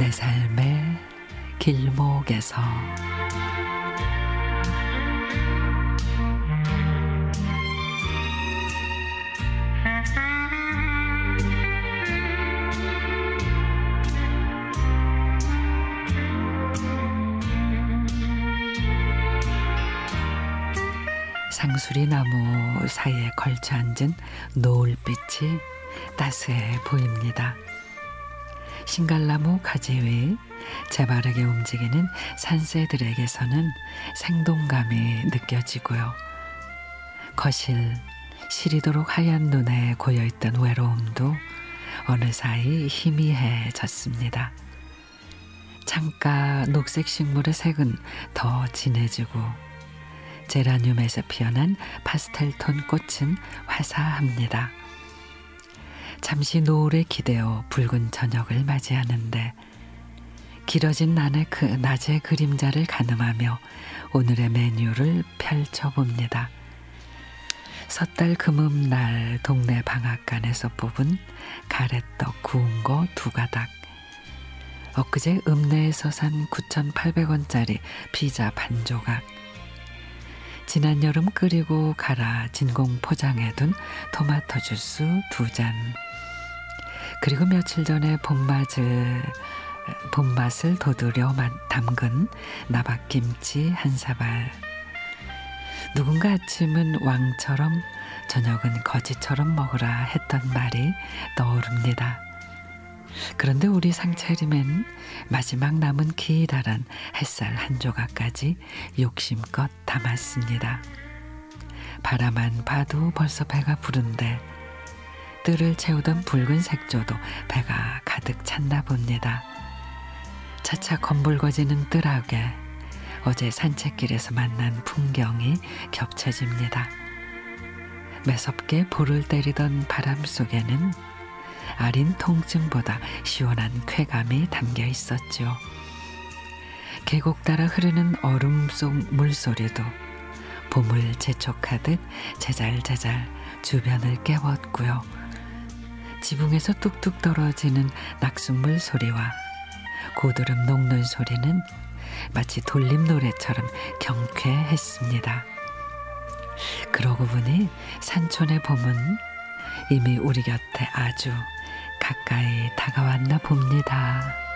내 삶의 길목에서 상수리 나무 사이에 걸쳐 앉은 노을빛이 따스해 보입니다. 신갈나무 가지 위 재바르게 움직이는 산새들에게서는 생동감이 느껴지고요. 거실 시리도록 하얀 눈에 고여있던 외로움도 어느 사이 희미해졌습니다. 창가 녹색 식물의 색은 더 진해지고 제라늄에서 피어난 파스텔톤 꽃은 화사합니다. 잠시 노을에 기대어 붉은 저녁을 맞이하는데 길어진 난의 그 낮의 그림자를 가늠하며 오늘의 메뉴를 펼쳐봅니다. 섣달 금음날 동네 방앗간에서 뽑은 가래떡 구운 거 두 가닥 엊그제 읍내에서 산 9,800원짜리 피자 반 조각 지난 여름 끓이고 갈아 진공 포장해둔 토마토 주스 두 잔. 그리고 며칠 전에 봄맛을 봄맛을 도드려 담근 나박김치 한 사발. 누군가 아침은 왕처럼 저녁은 거지처럼 먹으라 했던 말이 떠오릅니다. 그런데 우리 상차림엔 마지막 남은 기다란 햇살 한 조각까지 욕심껏 담았습니다. 바라만 봐도 벌써 배가 부른데 뜰을 채우던 붉은 색조도 배가 가득 찼나 봅니다. 차차 검붉어지는 뜰하게 어제 산책길에서 만난 풍경이 겹쳐집니다. 매섭게 볼을 때리던 바람 속에는 아린 통증보다 시원한 쾌감이 담겨 있었죠. 계곡 따라 흐르는 얼음 속 물소리도 봄을 재촉하듯 제잘제잘 주변을 깨웠고요. 지붕에서 뚝뚝 떨어지는 낙숫물 소리와 고드름 녹는 소리는 마치 돌림 노래처럼 경쾌했습니다. 그러고 보니 산촌의 봄은 이미 우리 곁에 아주 가까이 다가왔나 봅니다.